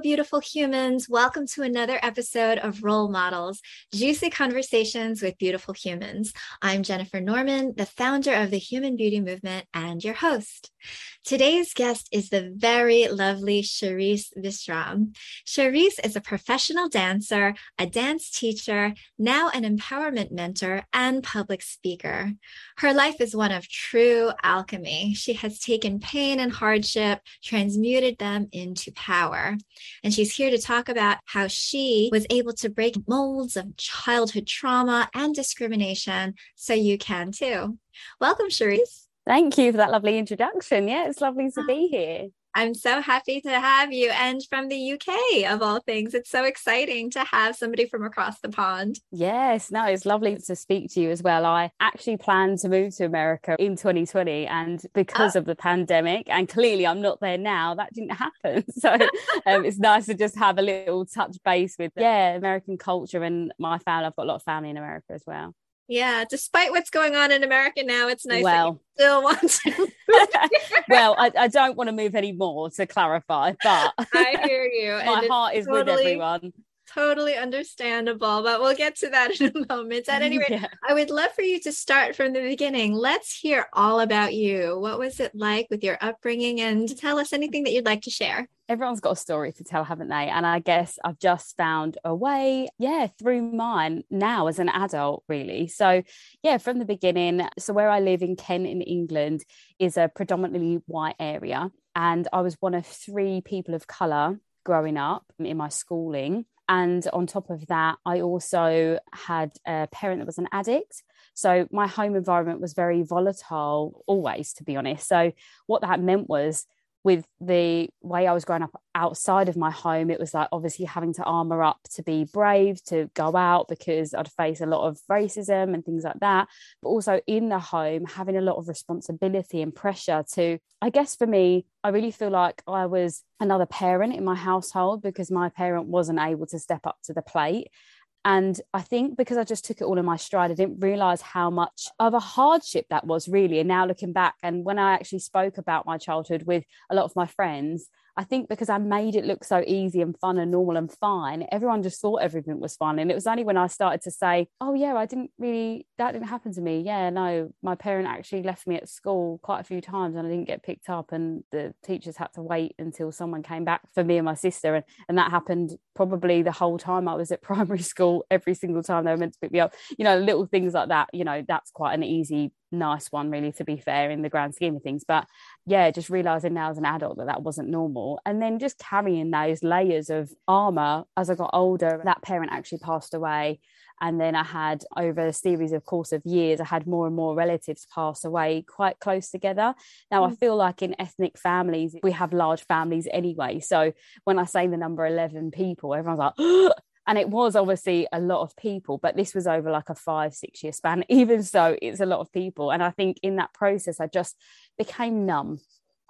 Beautiful humans. Welcome to another episode of Role Models Juicy Conversations with Beautiful Humans. I'm Jennifer Norman, the founder of the Human Beauty Movement and your host. Today's guest is the very lovely Sherisse Bisram. Sherisse is a professional dancer, a dance teacher, now an empowerment mentor, and public speaker. Her life is one of true alchemy. She has taken pain and hardship, transmuted them into power. And she's here to talk about how she was able to break molds of childhood trauma and discrimination so you can too. Welcome, Sherisse. Thank you for that lovely introduction. Yeah, it's lovely to ah. be here. I'm so happy to have you and from the UK of all things. It's so exciting to have somebody from across the pond. Yes, no, it's lovely to speak to you as well. I actually plan to move to America in 2020 and because oh. of the pandemic and clearly I'm not there now, that didn't happen. So um, it's nice to just have a little touch base with yeah, American culture and my family. I've got a lot of family in America as well. Yeah, despite what's going on in America now, it's nice well, still want to. well, I, I, don't want to move anymore to clarify, but I hear you. my heart is totally, with everyone. Totally understandable, but we'll get to that in a moment. At any rate, yeah. I would love for you to start from the beginning. Let's hear all about you. What was it like with your upbringing, and tell us anything that you'd like to share everyone's got a story to tell, haven't they? And I guess I've just found a way, yeah, through mine now as an adult, really. So, yeah, from the beginning. So, where I live in Kent in England is a predominantly white area. And I was one of three people of colour growing up in my schooling. And on top of that, I also had a parent that was an addict. So my home environment was very volatile, always, to be honest. So what that meant was with the way I was growing up outside of my home, it was like obviously having to armor up to be brave, to go out because I'd face a lot of racism and things like that. But also in the home, having a lot of responsibility and pressure to, I guess for me, I really feel like I was another parent in my household because my parent wasn't able to step up to the plate. And I think because I just took it all in my stride, I didn't realize how much of a hardship that was really. And now looking back, and when I actually spoke about my childhood with a lot of my friends, I think because I made it look so easy and fun and normal and fine, everyone just thought everything was fun. And it was only when I started to say, oh, yeah, I didn't really, that didn't happen to me. Yeah, no, my parent actually left me at school quite a few times and I didn't get picked up. And the teachers had to wait until someone came back for me and my sister. And, and that happened probably the whole time I was at primary school, every single time they were meant to pick me up. You know, little things like that, you know, that's quite an easy nice one really to be fair in the grand scheme of things. But yeah just realizing now as an adult that that wasn't normal. And then just carrying those layers of armor as i got older that parent actually passed away. And then i had over a series of course of years i had more and more relatives pass away quite close together. Now mm. i feel like in ethnic families we have large families anyway. So when i say the number 11 people everyone's like and it was obviously a lot of people but this was over like a five six year span even so it's a lot of people. And i think in that process i just became numb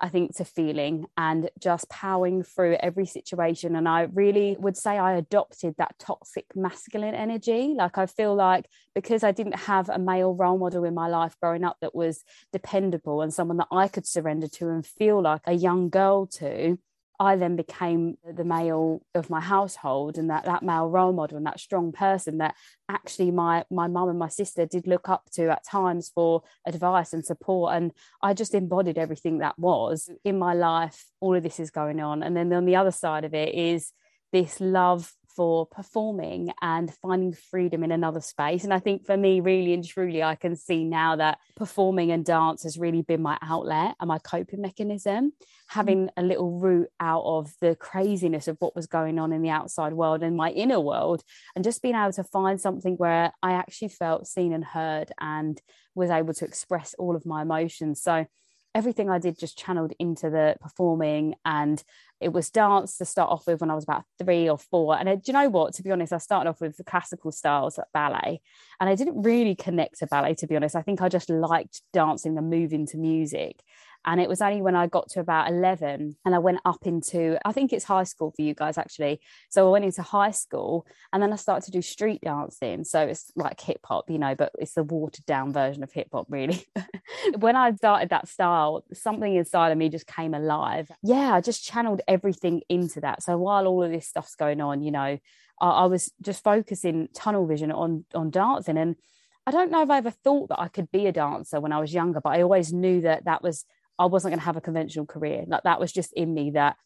i think to feeling and just powering through every situation. And i really would say i adopted that toxic masculine energy. Like i feel like because i didn't have a male role model in my life growing up that was dependable and someone that i could surrender to and feel like a young girl to I then became the male of my household and that, that male role model and that strong person that actually my my mum and my sister did look up to at times for advice and support. And I just embodied everything that was in my life all of this is going on. And then on the other side of it is this love for performing and finding freedom in another space. And I think for me, really and truly, I can see now that performing and dance has really been my outlet and my coping mechanism, having mm. a little route out of the craziness of what was going on in the outside world and my inner world, and just being able to find something where I actually felt seen and heard and was able to express all of my emotions. So everything I did just channeled into the performing and it was dance to start off with when I was about three or four. And it, do you know what? To be honest, I started off with the classical styles at ballet, and I didn't really connect to ballet. To be honest, I think I just liked dancing and moving to music. And it was only when I got to about 11 and I went up into, I think it's high school for you guys actually. So I went into high school and then I started to do street dancing. So it's like hip hop, you know, but it's the watered down version of hip hop, really. when I started that style, something inside of me just came alive. Yeah, I just channeled everything into that. So while all of this stuff's going on, you know, I, I was just focusing tunnel vision on on dancing. And I don't know if I ever thought that I could be a dancer when I was younger, but I always knew that that was I wasn't going to have a conventional career. Like that was just in me that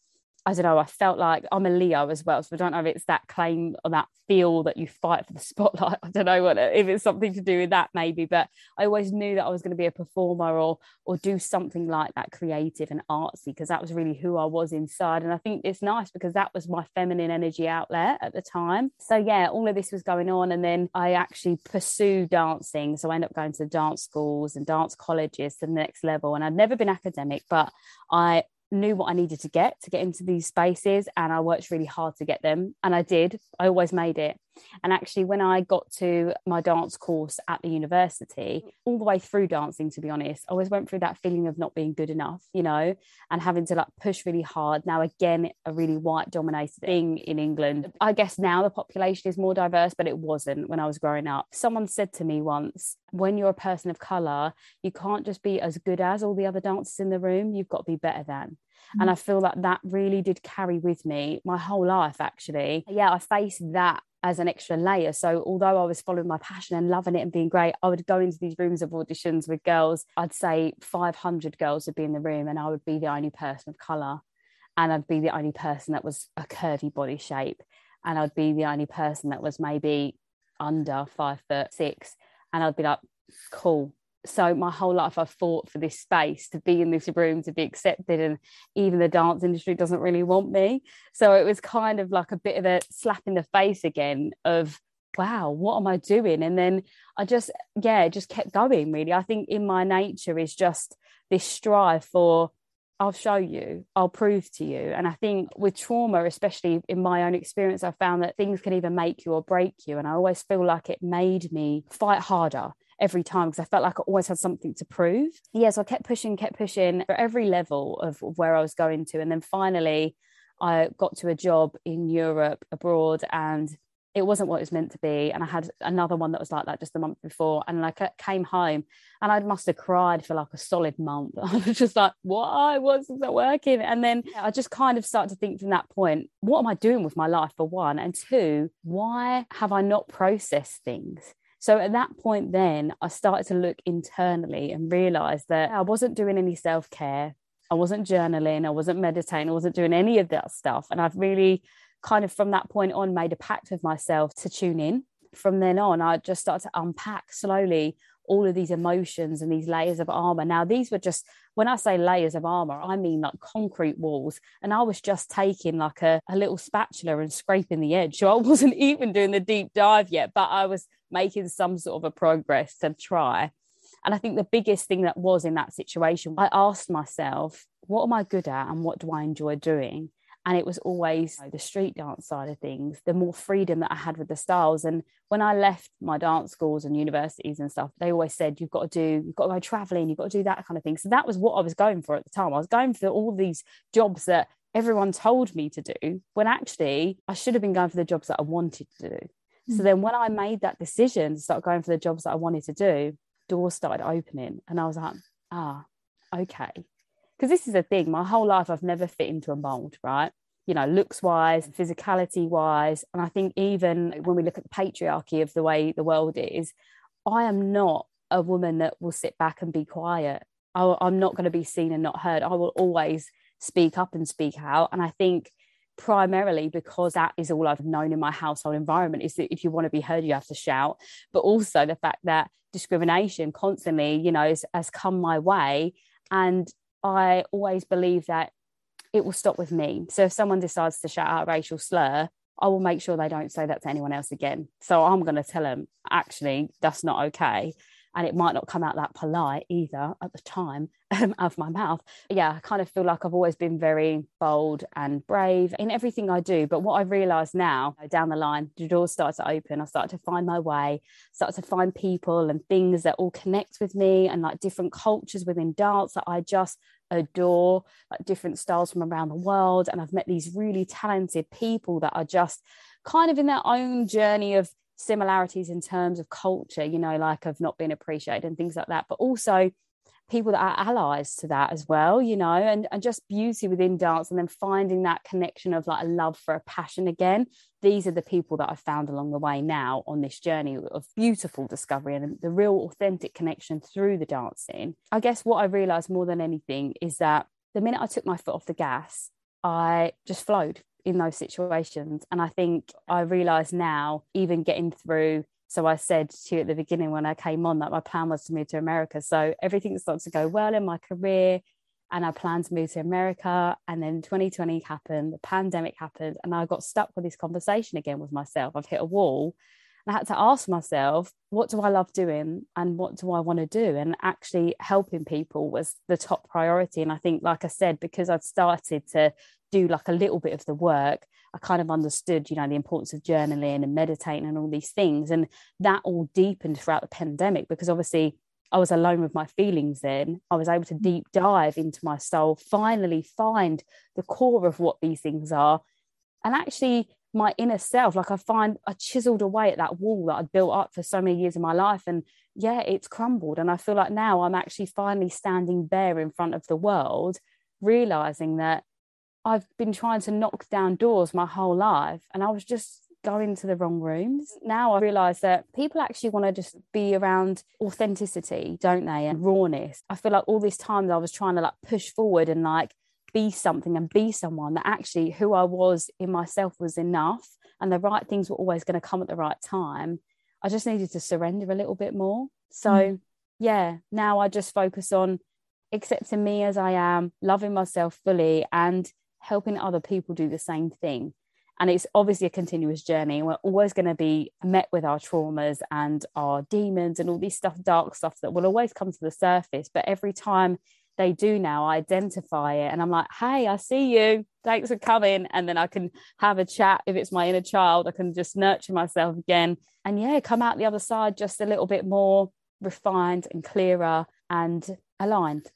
I don't know, I felt like I'm a Leo as well. So I don't know if it's that claim or that feel that you fight for the spotlight. I don't know what if it's something to do with that maybe, but I always knew that I was going to be a performer or or do something like that creative and artsy because that was really who I was inside. And I think it's nice because that was my feminine energy outlet at the time. So yeah, all of this was going on. And then I actually pursued dancing. So I ended up going to dance schools and dance colleges to the next level. And I'd never been academic, but I knew what I needed to get to get into these spaces and I worked really hard to get them and I did. I always made it and actually when I got to my dance course at the university all the way through dancing to be honest I always went through that feeling of not being good enough you know and having to like push really hard. Now again a really white dominated thing in England. I guess now the population is more diverse but it wasn't when I was growing up. Someone said to me once when you're a person of color you can't just be as good as all the other dancers in the room. You've got to be better than. Mm. And I feel that that really did carry with me my whole life, actually. Yeah, I faced that as an extra layer. So although I was following my passion and loving it and being great, I would go into these rooms of auditions with girls. I'd say 500 girls would be in the room, and I would be the only person of color, and I'd be the only person that was a curvy body shape, and I'd be the only person that was maybe under five foot six, and I'd be like, cool, so my whole life I've fought for this space to be in this room to be accepted and even the dance industry doesn't really want me. So it was kind of like a bit of a slap in the face again of wow what am I doing? And then I just yeah just kept going really. I think in my nature is just this strive for I'll show you, I'll prove to you. And I think with trauma, especially in my own experience, I found that things can either make you or break you. And I always feel like it made me fight harder every time because I felt like I always had something to prove. Yeah, so I kept pushing, kept pushing for every level of where I was going to. And then finally, I got to a job in Europe abroad and it wasn't what it was meant to be. And I had another one that was like that just the month before. And like I came home and I must have cried for like a solid month. I was just like, why? wasn't working? And then I just kind of started to think from that point, what am I doing with my life for one? And two, why have I not processed things? So at that point, then I started to look internally and realized that I wasn't doing any self care. I wasn't journaling. I wasn't meditating. I wasn't doing any of that stuff. And I've really kind of from that point on made a pact with myself to tune in. From then on, I just started to unpack slowly all of these emotions and these layers of armor. Now, these were just, when I say layers of armor, I mean like concrete walls. And I was just taking like a, a little spatula and scraping the edge. So I wasn't even doing the deep dive yet, but I was making some sort of a progress to try. And I think the biggest thing that was in that situation, I asked myself, what am I good at and what do I enjoy doing? And it was always you know, the street dance side of things the more freedom that i had with the styles. And when i left my dance schools and universities and stuff they always said you've got to do you've got to go traveling you've got to do that kind of thing. So that was what i was going for at the time. I was going for all these jobs that everyone told me to do when actually i should have been going for the jobs that i wanted to do. Mm. so then when i made that decision to start going for the jobs that i wanted to do doors started opening and i was like ah okay because this is a thing my whole life i've never fit into a mold right you know looks wise physicality wise and i think even when we look at the patriarchy of the way the world is i am not a woman that will sit back and be quiet I, i'm not going to be seen and not heard i will always speak up and speak out and i think primarily because that is all I've known in my household environment is that if you want to be heard, you have to shout. But also the fact that discrimination constantly, you know, has, has come my way. And I always believe that it will stop with me. So if someone decides to shout out a racial slur, I will make sure they don't say that to anyone else again. So I'm going to tell them, actually, that's not okay and it might not come out that polite either at the time um, of my mouth. Yeah, I kind of feel like I've always been very bold and brave in everything I do. But what I've realised now, down the line, the doors start to open. I start to find my way, start to find people and things that all connect with me, and like different cultures within dance that I just adore, like different styles from around the world. And I've met these really talented people that are just kind of in their own journey of similarities in terms of culture, you know, like of not being appreciated and things like that, but also people that are allies to that as well, you know, and, and just beauty within dance and then finding that connection of like a love for a passion again. These are the people that I've found along the way now on this journey of beautiful discovery and the real authentic connection through the dancing. I guess what I realized more than anything is that the minute I took my foot off the gas, I just flowed in those situations. And I think I realize now, even getting through so I said to you at the beginning when I came on that my plan was to move to America. So everything started to go well in my career and I planned to move to America. And then 2020 happened, the pandemic happened, and I got stuck with this conversation again with myself. I've hit a wall. And I had to ask myself, what do I love doing and what do I want to do? And actually, helping people was the top priority. And I think, like I said, because I'd started to do like a little bit of the work, I kind of understood, you know, the importance of journaling and meditating and all these things. And that all deepened throughout the pandemic because obviously I was alone with my feelings then. I was able to mm. deep dive into my soul, finally find the core of what these things are. And actually, my inner self, like I find I chiseled away at that wall that I'd built up for so many years of my life. And yeah, it's crumbled. And I feel like now I'm actually finally standing bare in front of the world, realizing that I've been trying to knock down doors my whole life and I was just going to the wrong rooms. Now I realize that people actually want to just be around authenticity, don't they? And rawness. I feel like all this time I was trying to like push forward and like be something and be someone that actually who I was in myself was enough and the right things were always going to come at the right time. I just needed to surrender a little bit more. So, mm. yeah, now I just focus on accepting me as I am, loving myself fully, and helping other people do the same thing. And it's obviously a continuous journey. We're always going to be met with our traumas and our demons and all these stuff, dark stuff that will always come to the surface. But every time they do now, I identify it and I'm like, hey, I see you. Thanks for coming. And then I can have a chat. If it's my inner child, I can just nurture myself again. And yeah, come out the other side just a little bit more refined and clearer and aligned.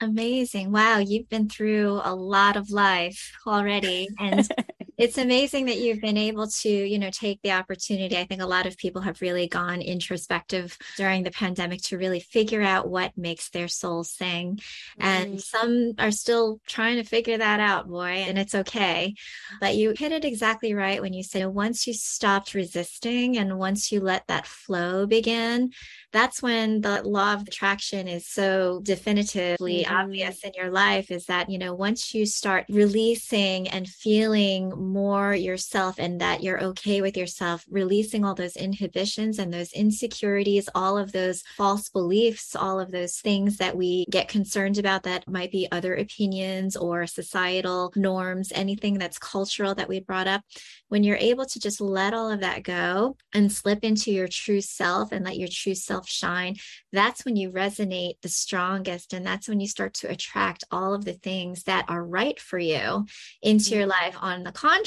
Amazing. Wow, you've been through a lot of life already. And it's amazing that you've been able to, you know, take the opportunity. I think a lot of people have really gone introspective during the pandemic to really figure out what makes their soul sing. Mm-hmm. And some are still trying to figure that out, boy, and it's okay. But you hit it exactly right when you said once you stopped resisting and once you let that flow begin, that's when the law of attraction is so definitively mm-hmm. obvious in your life is that, you know, once you start releasing and feeling more yourself and that you're okay with yourself, releasing all those inhibitions and those insecurities, all of those false beliefs, all of those things that we get concerned about that might be other opinions or societal norms, anything that's cultural that we brought up, when you're able to just let all of that go and slip into your true self and let your true self shine, that's when you resonate the strongest. And that's when you start to attract all of the things that are right for you into your mm-hmm. life. On the contrary,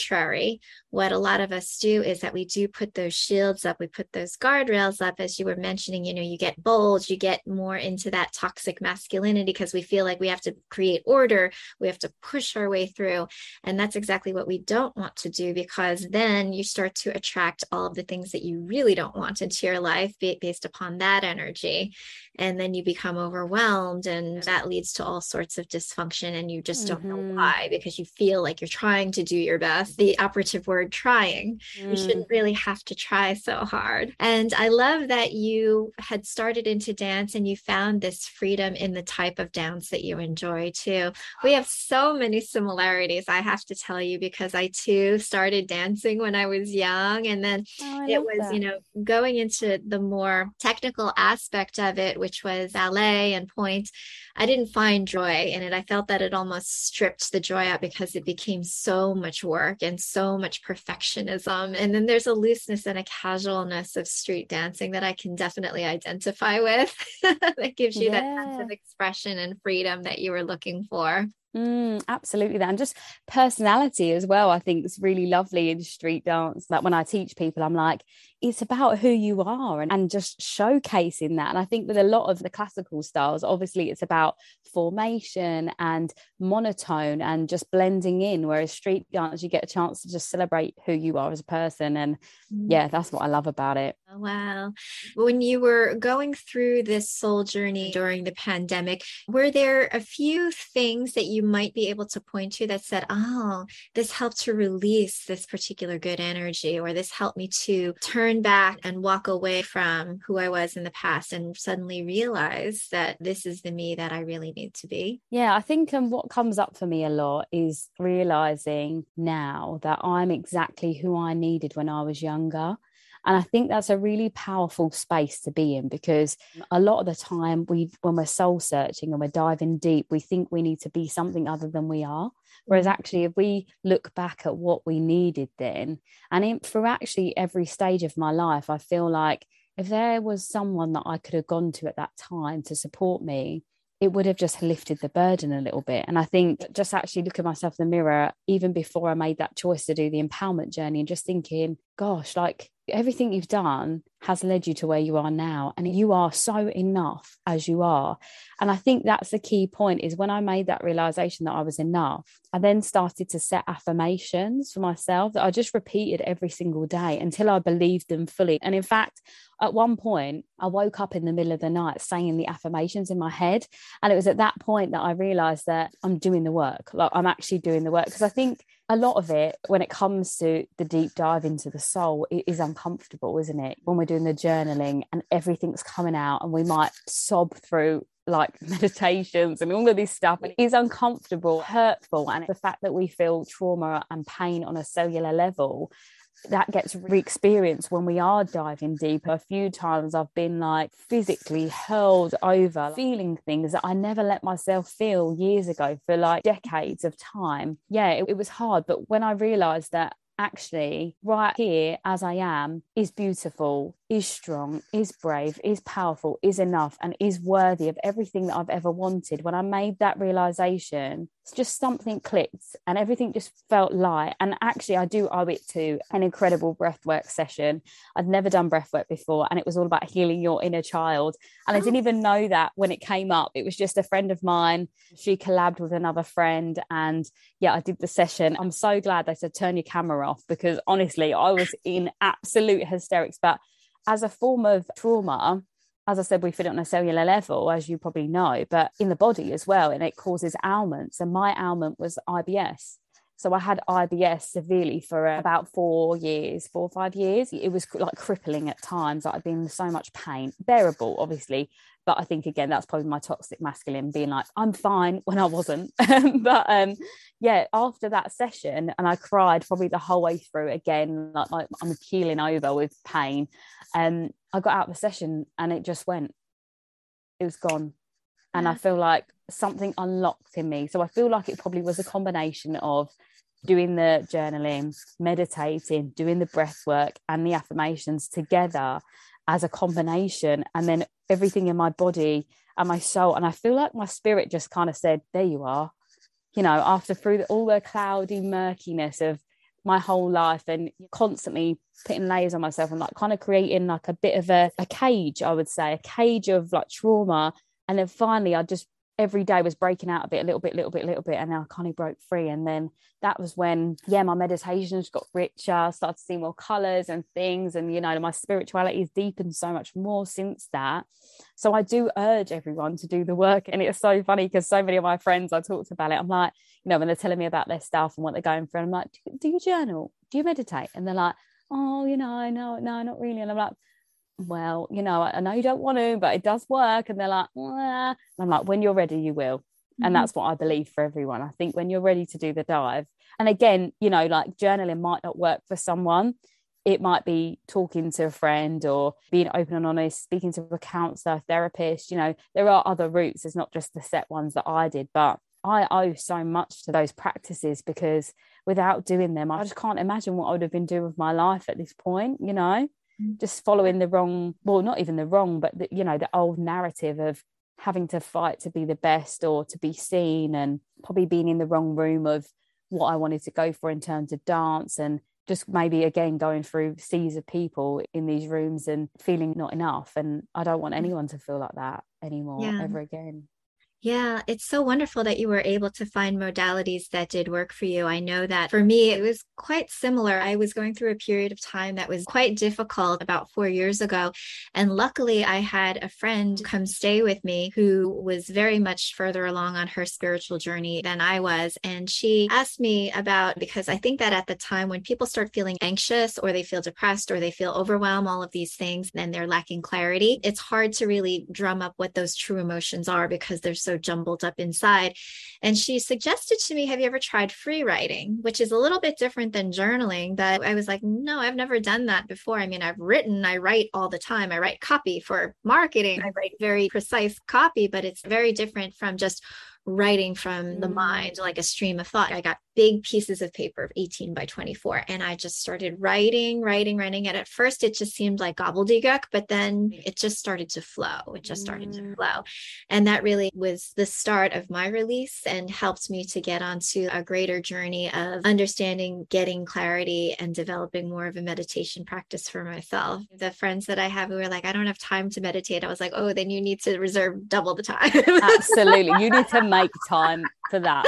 what a lot of us do is that we do put those shields up, we put those guardrails up, as you were mentioning, you know, you get bold, you get more into that toxic masculinity because we feel like we have to create order, we have to push our way through. And that's exactly what we don't want to do because then you start to attract all of the things that you really don't want into your life based upon that energy and then you become overwhelmed and that leads to all sorts of dysfunction and you just don't know mm-hmm. why because you feel like you're trying to do your best the operative word trying mm. you shouldn't really have to try so hard and i love that you had started into dance and you found this freedom in the type of dance that you enjoy too we have so many similarities i have to tell you because i too started dancing when i was young and then oh, it was that. you know going into the more technical aspect of it which was ballet and pointe, I didn't find joy in it. I felt that it almost stripped the joy out because it became so much work and so much perfectionism. And then there's a looseness and a casualness of street dancing that I can definitely identify with that gives you yeah. that sense of expression and freedom that you were looking for. Mm, absolutely that and just personality as well i think is really lovely in street dance like when i teach people i'm like it's about who you are and, and just showcasing that. And I think with a lot of the classical styles, obviously it's about formation and monotone and just blending in. Whereas street dance, you get a chance to just celebrate who you are as a person. And mm. yeah, that's what I love about it. Oh, wow. When you were going through this soul journey during the pandemic, were there a few things that you might be able to point to that said, oh, this helped to release this particular good energy, or this helped me to turn back and walk away from who I was in the past and suddenly realize that this is the me that I really need to be? Yeah, I think um, what comes up for me a lot is realizing now that I'm exactly who I needed when I was younger. And I think that's a really powerful space to be in because a lot of the time we when we're soul searching and we're diving deep, we think we need to be something other than we are. Whereas actually, if we look back at what we needed then, and in, for actually every stage of my life, I feel like if there was someone that I could have gone to at that time to support me, it would have just lifted the burden a little bit. And I think just actually looking myself in the mirror, even before I made that choice to do the empowerment journey, and just thinking, gosh, like everything you've done has led you to where you are now and you are so enough as you are. And i think that's the key point is when i made that realization that i was enough i then started to set affirmations for myself that i just repeated every single day until i believed them fully. And in fact at one point i woke up in the middle of the night saying the affirmations in my head. And it was at that point that i realized that i'm doing the work like i'm actually doing the work. Because i think a lot of it when it comes to the deep dive into the soul it is uncomfortable isn't it? When we're doing the journaling and everything's coming out and we might sob through like meditations and all of this stuff it is uncomfortable hurtful and the fact that we feel trauma and pain on a cellular level that gets re-experienced when we are diving deeper. A few times I've been like physically hurled over, feeling things that I never let myself feel years ago for like decades of time. Yeah, it, it was hard. But when I realized that actually right here as I am is beautiful, is strong, is brave, is powerful, is enough, and is worthy of everything that I've ever wanted. When I made that realization, it's just something clicked and everything just felt light. And actually, I do owe it to an incredible breathwork session. I'd never done breathwork before, and it was all about healing your inner child. And I didn't even know that when it came up. It was just a friend of mine. She collabed with another friend, and yeah, I did the session. I'm so glad they said turn your camera off because honestly, I was in absolute hysterics. But as a form of trauma, as I said, we feel it on a cellular level, as you probably know, but in the body as well. And it causes ailments. And my ailment was IBS. So I had IBS severely for about four years, four or five years. It was like crippling at times. I'd been so much pain, bearable, obviously. But I think again, that's probably my toxic masculine being like, I'm fine when I wasn't. but um, yeah, after that session, and I cried probably the whole way through again, like, like I'm keeling over with pain. Um, I got out of the session and it just went. It was gone. And I feel like something unlocked in me. So I feel like it probably was a combination of doing the journaling, meditating, doing the breath work and the affirmations together as a combination. And then everything in my body and my soul. And I feel like my spirit just kind of said, There you are. You know, after through the, all the cloudy murkiness of my whole life and constantly putting layers on myself and like kind of creating like a bit of a, a cage, I would say, a cage of like trauma. And then finally, I just every day was breaking out a bit, a little bit, little bit, little bit, and then I kind of broke free. And then that was when, yeah, my meditations got richer, started to see more colors and things, and you know, my spirituality has deepened so much more since that. So I do urge everyone to do the work, and it's so funny because so many of my friends I talked about it. I'm like, you know, when they're telling me about their stuff and what they're going through, I'm like, do you journal? Do you meditate? And they're like, oh, you know, no, no, not really. And I'm like, well, you know, I know you don't want to, but it does work. And they're like, I'm like, when you're ready, you will. Mm-hmm. And that's what I believe for everyone. I think when you're ready to do the dive, and again, you know, like journaling might not work for someone. It might be talking to a friend or being open and honest, speaking to a counselor, therapist. You know, there are other routes. It's not just the set ones that I did, but I owe so much to those practices because without doing them, I just can't imagine what I would have been doing with my life at this point, you know? Mm. just following the wrong well not even the wrong but the, you know the old narrative of having to fight to be the best or to be seen and probably being in the wrong room of what I wanted to go for in terms of dance and just maybe again going through seas of people in these rooms and feeling not enough and i don't want mm. anyone to feel like that anymore yeah. ever again yeah, it's so wonderful that you were able to find modalities that did work for you. I know that for me, it was quite similar. I was going through a period of time that was quite difficult about four years ago. And luckily, I had a friend come stay with me who was very much further along on her spiritual journey than I was. And she asked me about, because I think that at the time when people start feeling anxious or they feel depressed or they feel overwhelmed, all of these things, and they're lacking clarity, it's hard to really drum up what those true emotions are because they're so jumbled up inside. And she suggested to me, Have you ever tried free writing? Which is a little bit different than journaling. But I was like, No, I've never done that before. I mean, I've written, I write all the time. I write copy for marketing, I write very precise copy, but it's very different from just writing from the mm. mind like a stream of thought. I got big pieces of paper, 18 by 24, and I just started writing, writing, writing. And at first, it just seemed like gobbledygook, but then it just started to flow. It just started mm. to flow. And that really was the start of my release and helped me to get onto a greater journey of understanding, getting clarity, and developing more of a meditation practice for myself. The friends that I have who are like, I don't have time to meditate, I was like, oh, then you need to reserve double the time. Absolutely. You need to make time for that.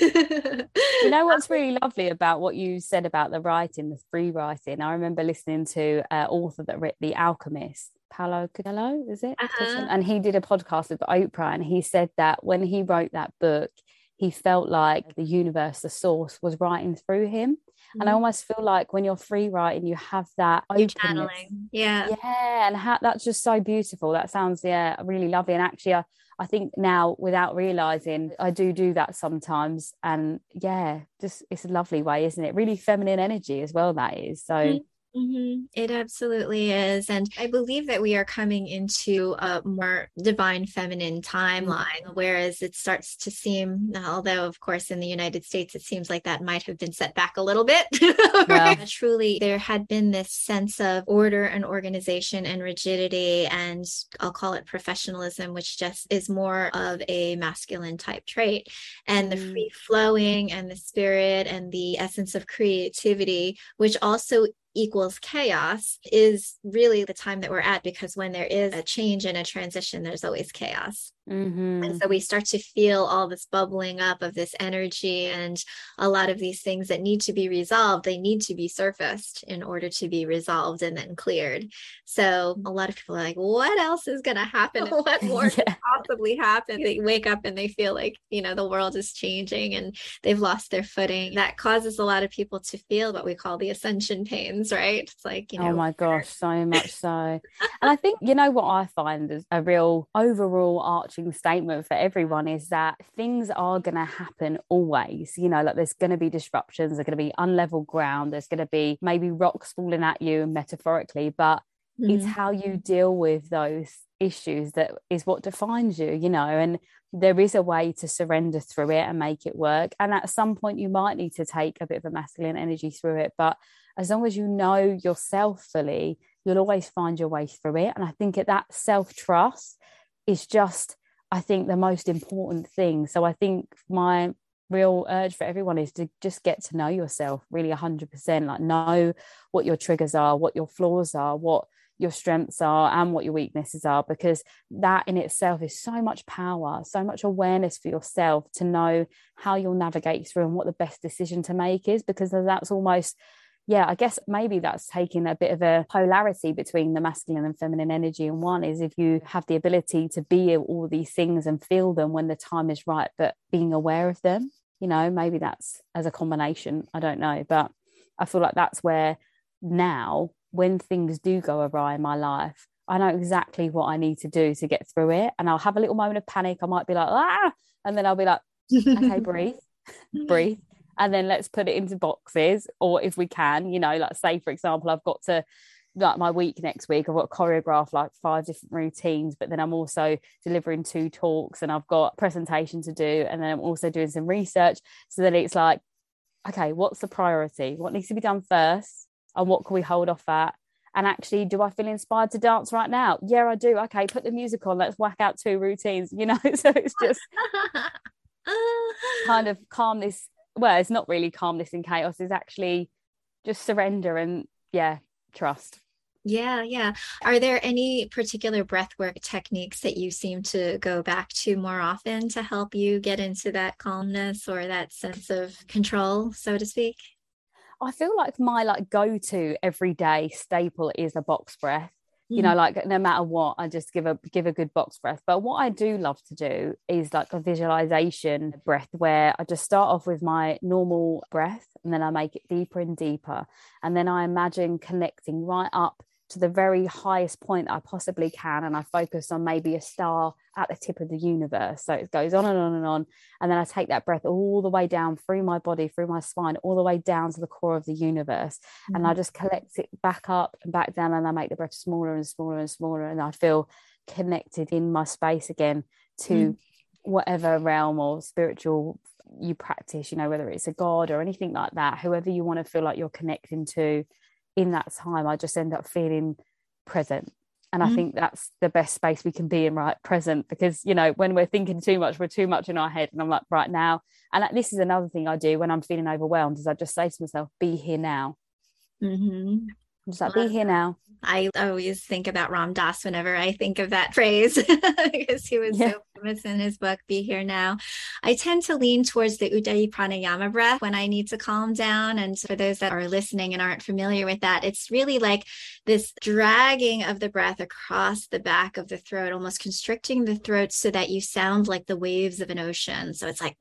you know what's really lovely about what you said about the writing, the free writing? I remember listening to an author that wrote The Alchemist. Paulo Coelho, is it? Uh-huh. And he did a podcast with Oprah, and he said that when he wrote that book, he felt like the universe, the source, was writing through him. Mm-hmm. And I mm-hmm. almost feel like when you're free writing, you have that openness. Yeah. Yeah. And ha- that's just so beautiful. That sounds, yeah, really lovely. And actually, I, I think now without realizing I do do that sometimes and yeah just it's a lovely way isn't it really feminine energy as well that is so mm-hmm. Mm-hmm. It absolutely is. And I believe that we are coming into a more divine feminine timeline, mm-hmm. whereas it starts to seem, although, of course, in the United States, it seems like that might have been set back a little bit. Yeah. Truly, there had been this sense of order and organization and rigidity, and I'll call it professionalism, which just is more of a masculine type trait. And the mm. free flowing and the spirit and the essence of creativity, which also equals chaos is really the time that we're at because when there is a change and a transition, there's always chaos. Mm-hmm. And so we start to feel all this bubbling up of this energy and a lot of these things that need to be resolved, they need to be surfaced in order to be resolved and then cleared. So a lot of people are like, what else is going to happen? what more yeah. could possibly happen? They wake up and they feel like, you know, the world is changing and they've lost their footing. That causes a lot of people to feel what we call the ascension pains, right? It's like, you oh know, oh my gosh, so much so. and I think, you know, what I find is a real overall arch statement for everyone is that things are going to happen always. You know, like there's going to be disruptions, there's going to be unlevel ground, there's going to be maybe rocks falling at you metaphorically, but mm-hmm. it's how you deal with those issues that is what defines you, you know, and there is a way to surrender through it and make it work. And at some point, you might need to take a bit of a masculine energy through it. But as long as you know yourself fully, you'll always find your way through it. And I think at that self trust is just I think the most important thing. So I think my real urge for everyone is to just get to know yourself really 100% like know what your triggers are what your flaws are what your strengths are and what your weaknesses are because that in itself is so much power so much awareness for yourself to know how you'll navigate through and what the best decision to make is because that's almost yeah, I guess maybe that's taking a bit of a polarity between the masculine and feminine energy. And one is if you have the ability to be all these things and feel them when the time is right, but being aware of them, you know, maybe that's as a combination. I don't know. But I feel like that's where now, when things do go awry in my life, I know exactly what I need to do to get through it. And I'll have a little moment of panic. I might be like, ah, and then I'll be like, okay, breathe, breathe and then let's put it into boxes or if we can you know like say for example i've got to like my week next week i've got to choreograph like five different routines but then i'm also delivering two talks and i've got presentation to do and then i'm also doing some research. So that it's like okay what's the priority? What needs to be done first? And what can we hold off at? And actually do i feel inspired to dance right now? Yeah i do. Okay put the music on. Let's whack out two routines you know? So it's just kind of calm this well, it's not really calmness and chaos, it's actually just surrender and yeah, trust. Yeah, yeah. Are there any particular breathwork techniques that you seem to go back to more often to help you get into that calmness or that sense of control, so to speak? I feel like my like go-to everyday staple is a box breath. You know, mm. like no matter what, I just give a give a good box breath. But what I do love to do is like a visualization breath where I just start off with my normal breath and then I make it deeper and deeper. And then I imagine connecting right up to the very highest point I possibly can. And I focus on maybe a star at the tip of the universe. So it goes on and on and on. And then I take that breath all the way down through my body, through my spine, all the way down to the core of the universe. Mm-hmm. And I mm-hmm. just collect it back up and back down. And I make the breath smaller and smaller and smaller. And I feel connected in my space again to mm-hmm. whatever realm or spiritual you practice, you know, whether it's a God or anything like that, whoever you want to feel like you're connecting to in that time I just end up feeling present. And mm-hmm. I think that's the best space we can be in right? Present because you know when we're thinking too much we're too much in our head. And I'm like right now. And this is another thing I do when I'm feeling overwhelmed is I just say to myself be here now. Mm-hmm. Just like be here now I always think about Ram Dass whenever I think of that phrase because he was yeah. so famous in his book, Be Here Now. I tend to lean towards the Ujjayi Pranayama breath when I need to calm down. And for those that are listening and aren't familiar with that, it's really like this dragging of the breath across the back of the throat, almost constricting the throat so that you sound like the waves of an ocean. So it's like,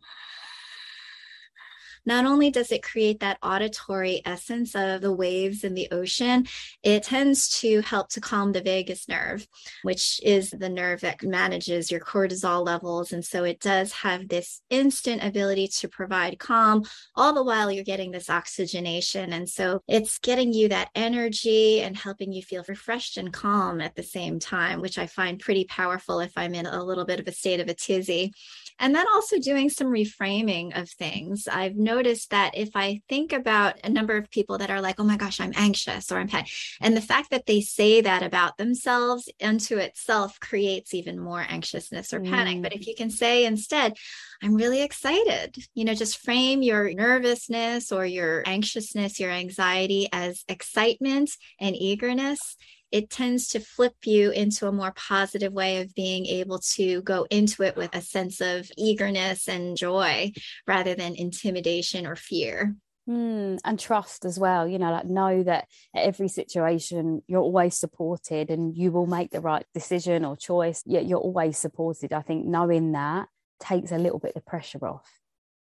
not only does it create that auditory essence of the waves in the ocean, it tends to help to calm the vagus nerve, which is the nerve that manages your cortisol levels. And so it does have this instant ability to provide calm, all the while you're getting this oxygenation. And so it's getting you that energy and helping you feel refreshed and calm at the same time, which I find pretty powerful if I'm in a little bit of a state of a tizzy. And then also doing some reframing of things. I've noticed that if I think about a number of people that are like, oh my gosh, I'm anxious or I'm panic, and the fact that they say that about themselves unto itself creates even more anxiousness or panic. Mm. But if you can say instead, I'm really excited, you know, just frame your nervousness or your anxiousness, your anxiety as excitement and eagerness it tends to flip you into a more positive way of being able to go into it with a sense of eagerness and joy rather than intimidation or fear. Mm, and trust as well, you know, like know that every situation you're always supported and you will make the right decision or choice. Yet you're always supported. I think knowing that takes a little bit of pressure off.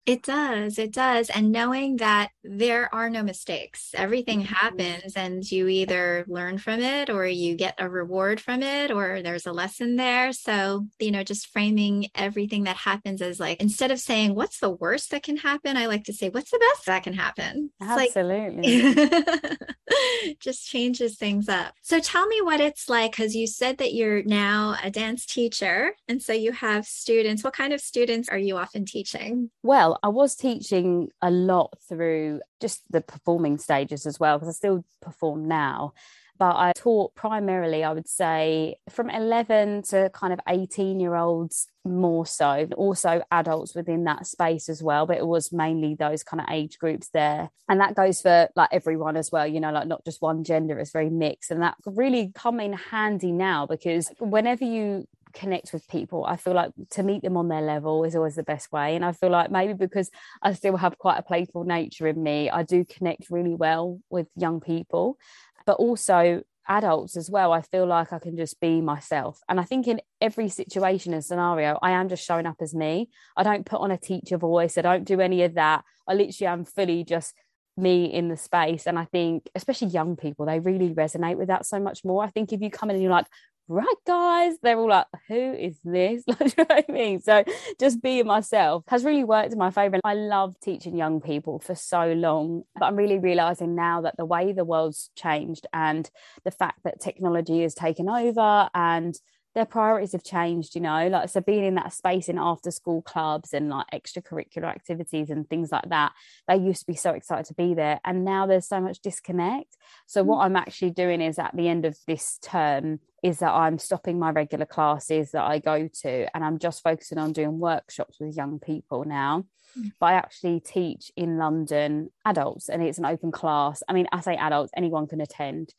It does. It does. And knowing that there are no mistakes, everything mm-hmm. happens, and you either learn from it or you get a reward from it or there's a lesson there. So, you know, just framing everything that happens as like, instead of saying, what's the worst that can happen? I like to say, what's the best that can happen? It's Absolutely. Like, just changes things up. So, tell me what it's like because you said that you're now a dance teacher. And so you have students. What kind of students are you often teaching? Well, I was teaching a lot through just the performing stages as well, because I still perform now. But I taught primarily, I would say, from 11 to kind of 18 year olds more so, also adults within that space as well. But it was mainly those kind of age groups there. And that goes for like everyone as well, you know, like not just one gender, it's very mixed. And that really come in handy now because whenever you connect with people. I feel like to meet them on their level is always the best way. And I feel like maybe because I still have quite a playful nature in me, I do connect really well with young people, but also adults as well. I feel like I can just be myself. And I think in every situation and scenario, I am just showing up as me. I don't put on a teacher voice, I don't do any of that. I literally am fully just me in the space and i think especially young people they really resonate with that so much more i think if you come in and you're like right guys they're all like who is this? Like you know what i mean? So just being myself has really worked in my favor i love teaching young people for so long but i'm really realizing now that the way the world's changed and the fact that technology has taken over and their priorities have changed, you know, like so being in that space in after school clubs and like extracurricular activities and things like that, they used to be so excited to be there. And now there's so much disconnect. So, what mm. I'm actually doing is at the end of this term, is that I'm stopping my regular classes that I go to and I'm just focusing on doing workshops with young people now. Mm. But I actually teach in London adults and it's an open class. I mean, I say adults, anyone can attend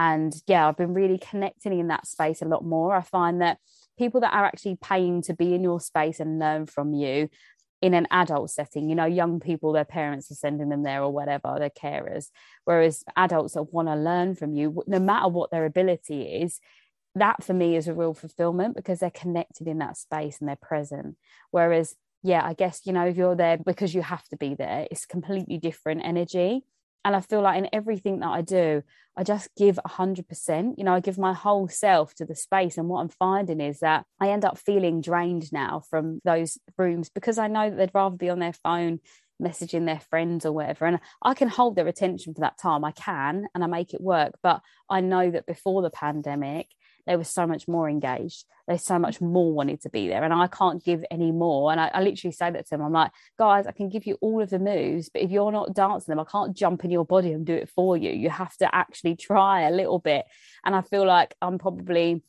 and yeah i've been really connecting in that space a lot more. I find that people that are actually paying to be in your space and learn from you in an adult setting you know young people their parents are sending them there or whatever their carers whereas adults that want to learn from you no matter what their ability is that for me is a real fulfillment because they're connected in that space and they're present. Whereas yeah i guess you know if you're there because you have to be there it's completely different energy and I feel like in everything that I do, I just give 100%. You know, I give my whole self to the space. And what I'm finding is that I end up feeling drained now from those rooms because I know that they'd rather be on their phone messaging their friends or whatever. And I can hold their attention for that time. I can and I make it work. But I know that before the pandemic, they were so much more engaged. They so much more wanted to be there. And I can't give any more. And I, I, literally say that to them. I'm like, guys, I can give you all of the moves, but if you're not dancing them, I can't jump in your body and do it for you. You have to actually try a little bit. And I feel like I'm probably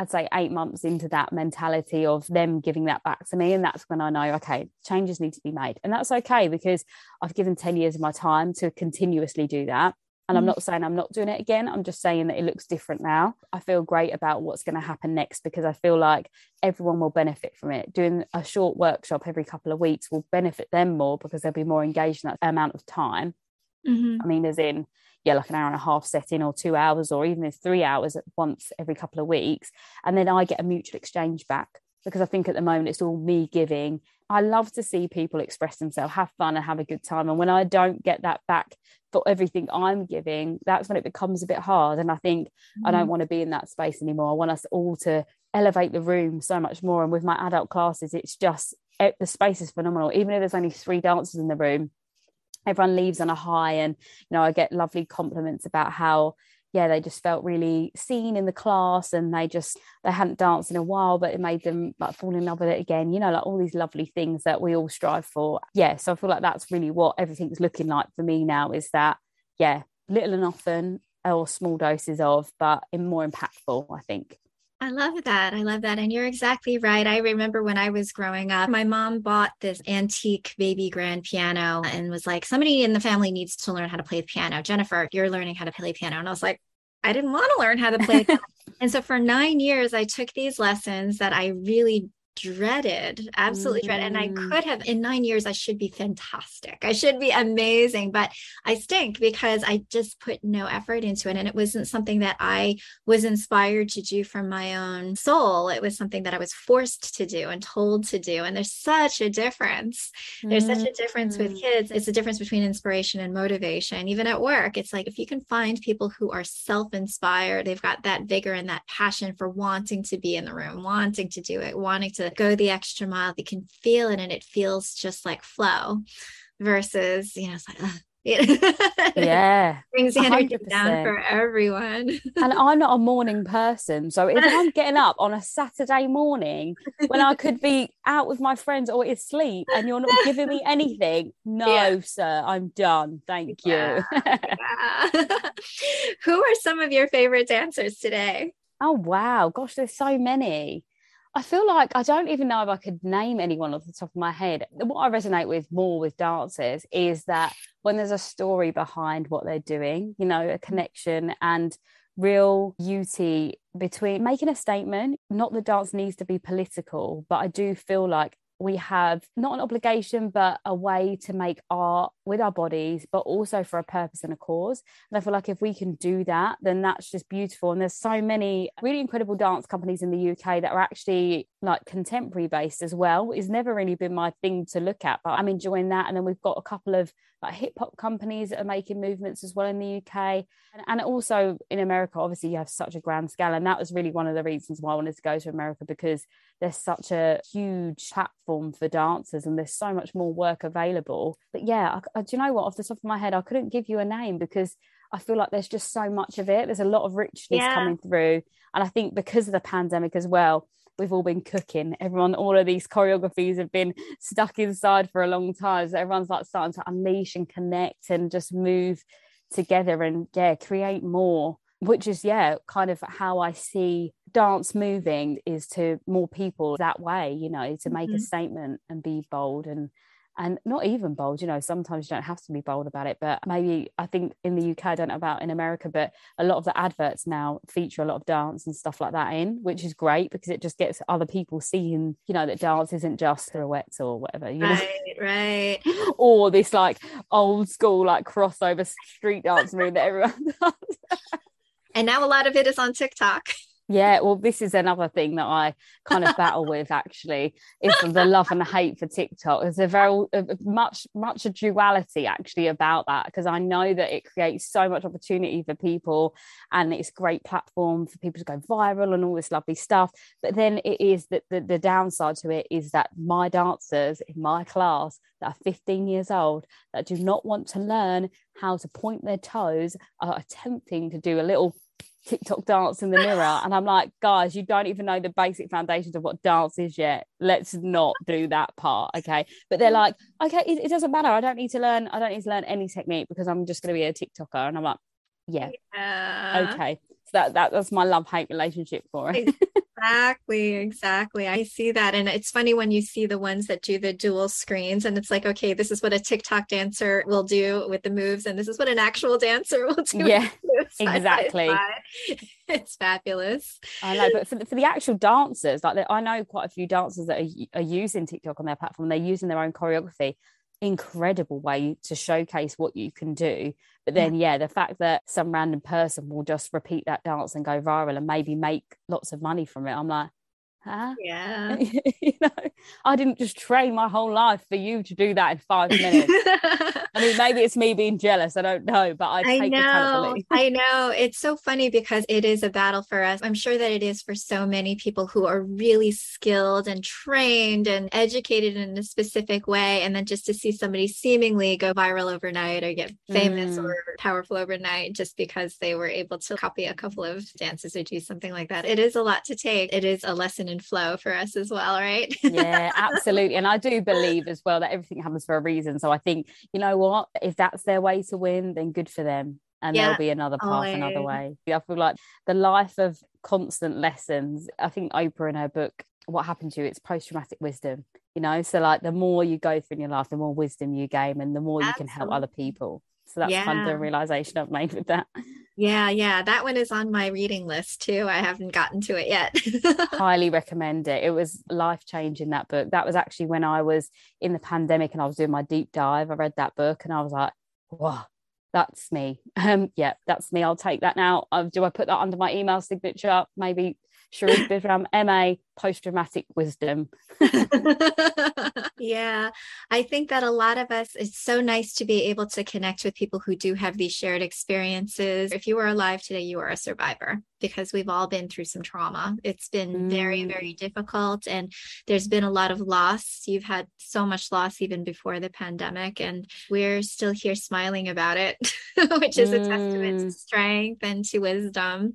I'd say eight months into that mentality of them giving that back to me. And that's when I know, okay, changes need to be made. And that's okay because I've given 10 years of my time to continuously do that. And I'm mm. not saying I'm not doing it again. I'm just saying that it looks different now. I feel great about what's going to happen next because I feel like everyone will benefit from it. Doing a short workshop every couple of weeks will benefit them more because they'll be more engaged in that amount of time. Mm-hmm. I mean, as in, yeah, like an hour and a half setting or two hours or even three hours at once every couple of weeks. And then I get a mutual exchange back because I think at the moment it's all me giving. I love to see people express themselves, have fun, and have a good time. And when I don't get that back for everything I'm giving, that's when it becomes a bit hard. And I think mm. I don't mm. want to be in that space anymore. I want us all to elevate the room so much more. And with my adult classes, it's just it, the space is phenomenal. Even if there's only three dancers in the room, everyone leaves on a high. And, you know, I get lovely compliments about how yeah they just felt really seen in the class and they just they hadn't danced in a while but it made them like fall in love with it again you know like all these lovely things that we all strive for. Yeah so i feel like that's really what everything's looking like for me now is that yeah little and often or small doses of but in more impactful i think I love that. I love that. And you're exactly right. I remember when I was growing up, my mom bought this antique baby grand piano and was like, somebody in the family needs to learn how to play the piano. Jennifer, you're learning how to play the piano. And I was like, I didn't want to learn how to play. and so for nine years, I took these lessons that I really dreaded, absolutely mm. dreaded. And I mm. could have, in nine years, I should be fantastic. I should be amazing, but I stink because I just put no effort into it. And it wasn't something that I was inspired to do from my own soul. It was something that I was forced to do and told to do. And there's such a difference. There's mm. such a difference with mm. kids. It's a difference between inspiration and motivation. Even at work, it's like if you can find people who are self inspired, they've got that vigor and that passion for wanting to be in the room, wanting to do it, wanting to go the extra mile they can feel it and it feels just like flow versus you know it's like yeah brings the energy 100%. down for everyone and i'm not a morning person so if i'm getting up on a saturday morning when i could be out with my friends or asleep and you're not giving me anything no yeah. sir i'm done thank yeah. you yeah. who are some of your favorite dancers today oh wow gosh there's so many I feel like I don't even know if I could name anyone off the top of my head. What I resonate with more with dancers is that when there's a story behind what they're doing, you know, a mm. connection and real beauty between making a statement. Not that dance needs to be political, but I do feel like we have not an obligation, but a way to make art with our bodies, but also for a purpose and a cause. And I feel like if we can do that, then that's just beautiful. And there's so many really incredible dance companies in the UK that are actually like contemporary based as well. It's never really been my thing to look at, but I'm enjoying that. And then we've got a couple of like hip hop companies that are making movements as well in the UK. And, and also in America, obviously, you have such a grand scale. And that was really one of the reasons why I wanted to go to America because there's such a huge platform for dancers and there's so much more work available. But yeah, I, I, do you know what? Off the top of my head, I couldn't give you a name because I feel like there's just so much of it. There's a lot of richness yeah. coming through. And I think because of the pandemic as well, we've all been cooking. Everyone, all of these choreographies have been stuck inside for a long time. So everyone's like starting to unleash and connect and just move together and yeah, create more. Which is yeah, kind of how I see dance moving is to more people that way, you know, to make mm-hmm. a statement and be bold and and not even bold you know sometimes you don't have to be bold about it but maybe i think in the uk i don't know about in america but a lot of the adverts now feature a lot of dance and stuff like that in which is great because it just gets other people seeing you know that dance isn't just pirouettes or whatever you right know? right or this like old school like crossover street dance move that everyone does. And now a lot of it is on tiktok yeah, well, this is another thing that I kind of battle with actually is the love and the hate for TikTok. There's a very much much a duality actually about that because I know that it creates so much opportunity for people and it's a great platform for people to go viral and all this lovely stuff. But then it is that the, the downside to it is that my dancers in my class that are 15 years old that do not want to learn how to point their toes are attempting to do a little TikTok dance in the mirror. And I'm like, guys, you don't even know the basic foundations of what dance is yet. Let's not do that part. Okay. But they're mm. like, okay, it, it doesn't matter. I don't need to learn, I don't need to learn any technique because I'm just going to be a TikToker. And I'm like, yeah. yeah. Okay. So that, that that's my love hate relationship for it. Exactly, exactly. I see that. And it's funny when you see the ones that do the dual screens and it's like, okay, this is what a TikTok dancer will do with the moves, and this is what an actual dancer will do. Yeah, exactly. It's fabulous. I know, but for the, for the actual dancers, like I know quite a few dancers that are, are using TikTok on their platform, they're using their own choreography incredible way to showcase what you can do. But then, yeah. yeah, the fact that some random person will just repeat that dance and go viral and maybe make lots of money from it, I'm like, huh? Yeah. you know, I didn't just train my whole life for you to do that in five minutes. I mean, maybe it's me being jealous. I don't know, but I, I know. I know. It's so funny because it is a battle for us. I'm sure that it is for so many people who are really skilled and trained and educated in a specific way. And then just to see somebody seemingly go viral overnight or get famous mm. or powerful overnight just because they were able to copy a couple of dances or do something like that. It is a lot to take. It is a lesson in flow for us as well, right? yeah, absolutely. And I do believe as well that everything happens for a reason. So I think, you know what, if that's their way to win, then good for them. And yeah, there'll be another path, always. another way. I feel like the life of constant lessons. I think Oprah in her book, What Happened to You, it's post traumatic wisdom. You know, so like the more you go through in your life, the more wisdom you gain and the more Absolutely. you can help other people. So that's yeah. kind of the realization I've made with that. Yeah, yeah, that one is on my reading list too. I haven't gotten to it yet. Highly recommend it. It was life changing that book. That was actually when I was in the pandemic and I was doing my deep dive. I read that book and I was like, wow, that's me. Um, yeah, that's me. I'll take that now. Um, do I put that under my email signature? Maybe Sherisse Bisram, MA, post traumatic wisdom. yeah, I think that a lot of us, it's so nice to be able to connect with people who do have these shared experiences. If you are alive today, you are a survivor because we've all been through some trauma. It's been mm. very, very difficult. And there's been a lot of loss. You've had so much loss even before the pandemic. And we're still here smiling about it, which is mm. a testament to mm. strength and to wisdom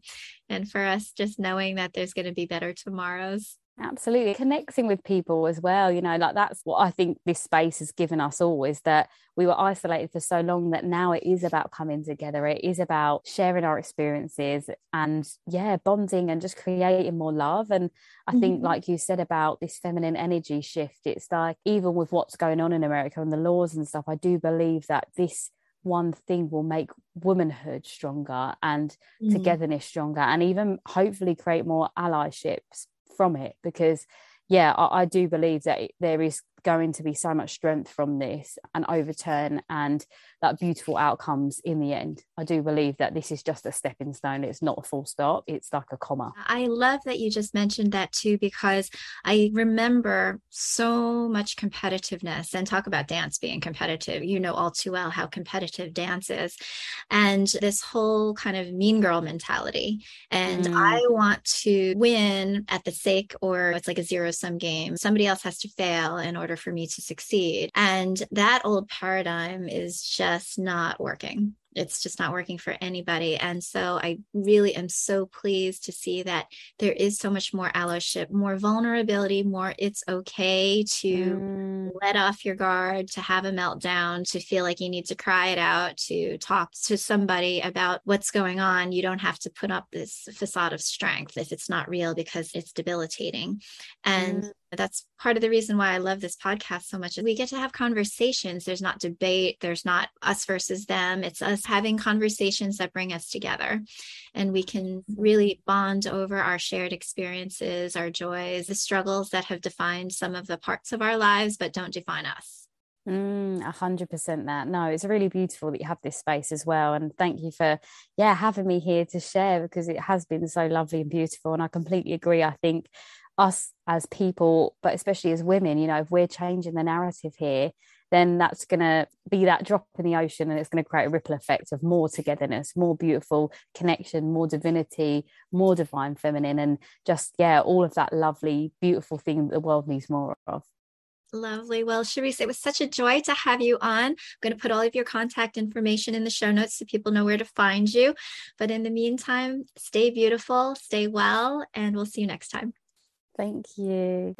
and for us just knowing that there's going to be better tomorrows absolutely connecting with people as well you know like that's what i think this space has given us all is that we were isolated for so long that now it is about coming together it is about sharing our experiences and yeah bonding and just creating more love and i mm-hmm. think like you said about this feminine energy shift it's like even with what's going on in america and the laws and stuff i do believe that this one thing will make womanhood stronger and mm. togetherness stronger and even hopefully create more allyships from it because yeah I, I do believe that there is going to be so much strength from this and overturn and that beautiful outcomes in the end. I do believe that this is just a stepping stone. It's not a full stop, it's like a comma. I love that you just mentioned that too, because I remember so much competitiveness and talk about dance being competitive. You know all too well how competitive dance is, and this whole kind of mean girl mentality. And mm. I want to win at the sake, or it's like a zero sum game. Somebody else has to fail in order for me to succeed. And that old paradigm is just not working it's just not working for anybody. And so I really am so pleased to see that there is so much more allyship, more vulnerability, more it's okay to mm. let off your guard, to have a meltdown, to feel like you need to cry it out, to talk to somebody about what's going on. You don't have to put up this facade of strength if it's not real because it's debilitating. And mm that's part of the reason why I love this podcast so much. We get to have conversations. There's not debate, there's not us versus them. It's us having conversations that bring us together. And we can really bond over our shared experiences, our joys, the struggles that have defined some of the parts of our lives, but don't define us. Mm, a hundred percent that. No, it's really beautiful that you have this space as well. And thank you for, yeah, having me here to share because it has been so lovely and beautiful. And I completely agree. I think us as people, but especially as women, you know, if we're changing the narrative here, then that's going to be that drop in the ocean and it's going to create a ripple effect of more togetherness, more beautiful connection, more divinity, more divine feminine, and just, yeah, all of that lovely, beautiful thing that the world needs more of. Lovely. Well, Sherisse, it was such a joy to have you on. I'm going to put all of your contact information in the show notes so people know where to find you. But in the meantime, stay beautiful, stay well, and we'll see you next time. Thank you.